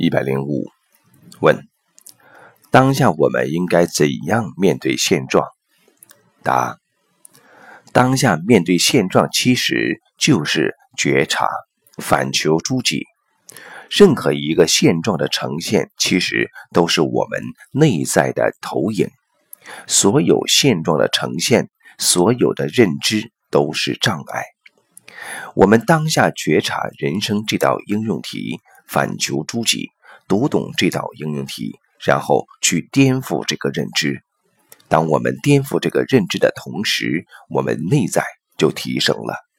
一百零五，问：当下我们应该怎样面对现状？答：当下面对现状，其实就是觉察，反求诸己。任何一个现状的呈现，其实都是我们内在的投影。所有现状的呈现，所有的认知都是障碍。我们当下觉察人生这道应用题。反求诸己，读懂这道应用题，然后去颠覆这个认知。当我们颠覆这个认知的同时，我们内在就提升了。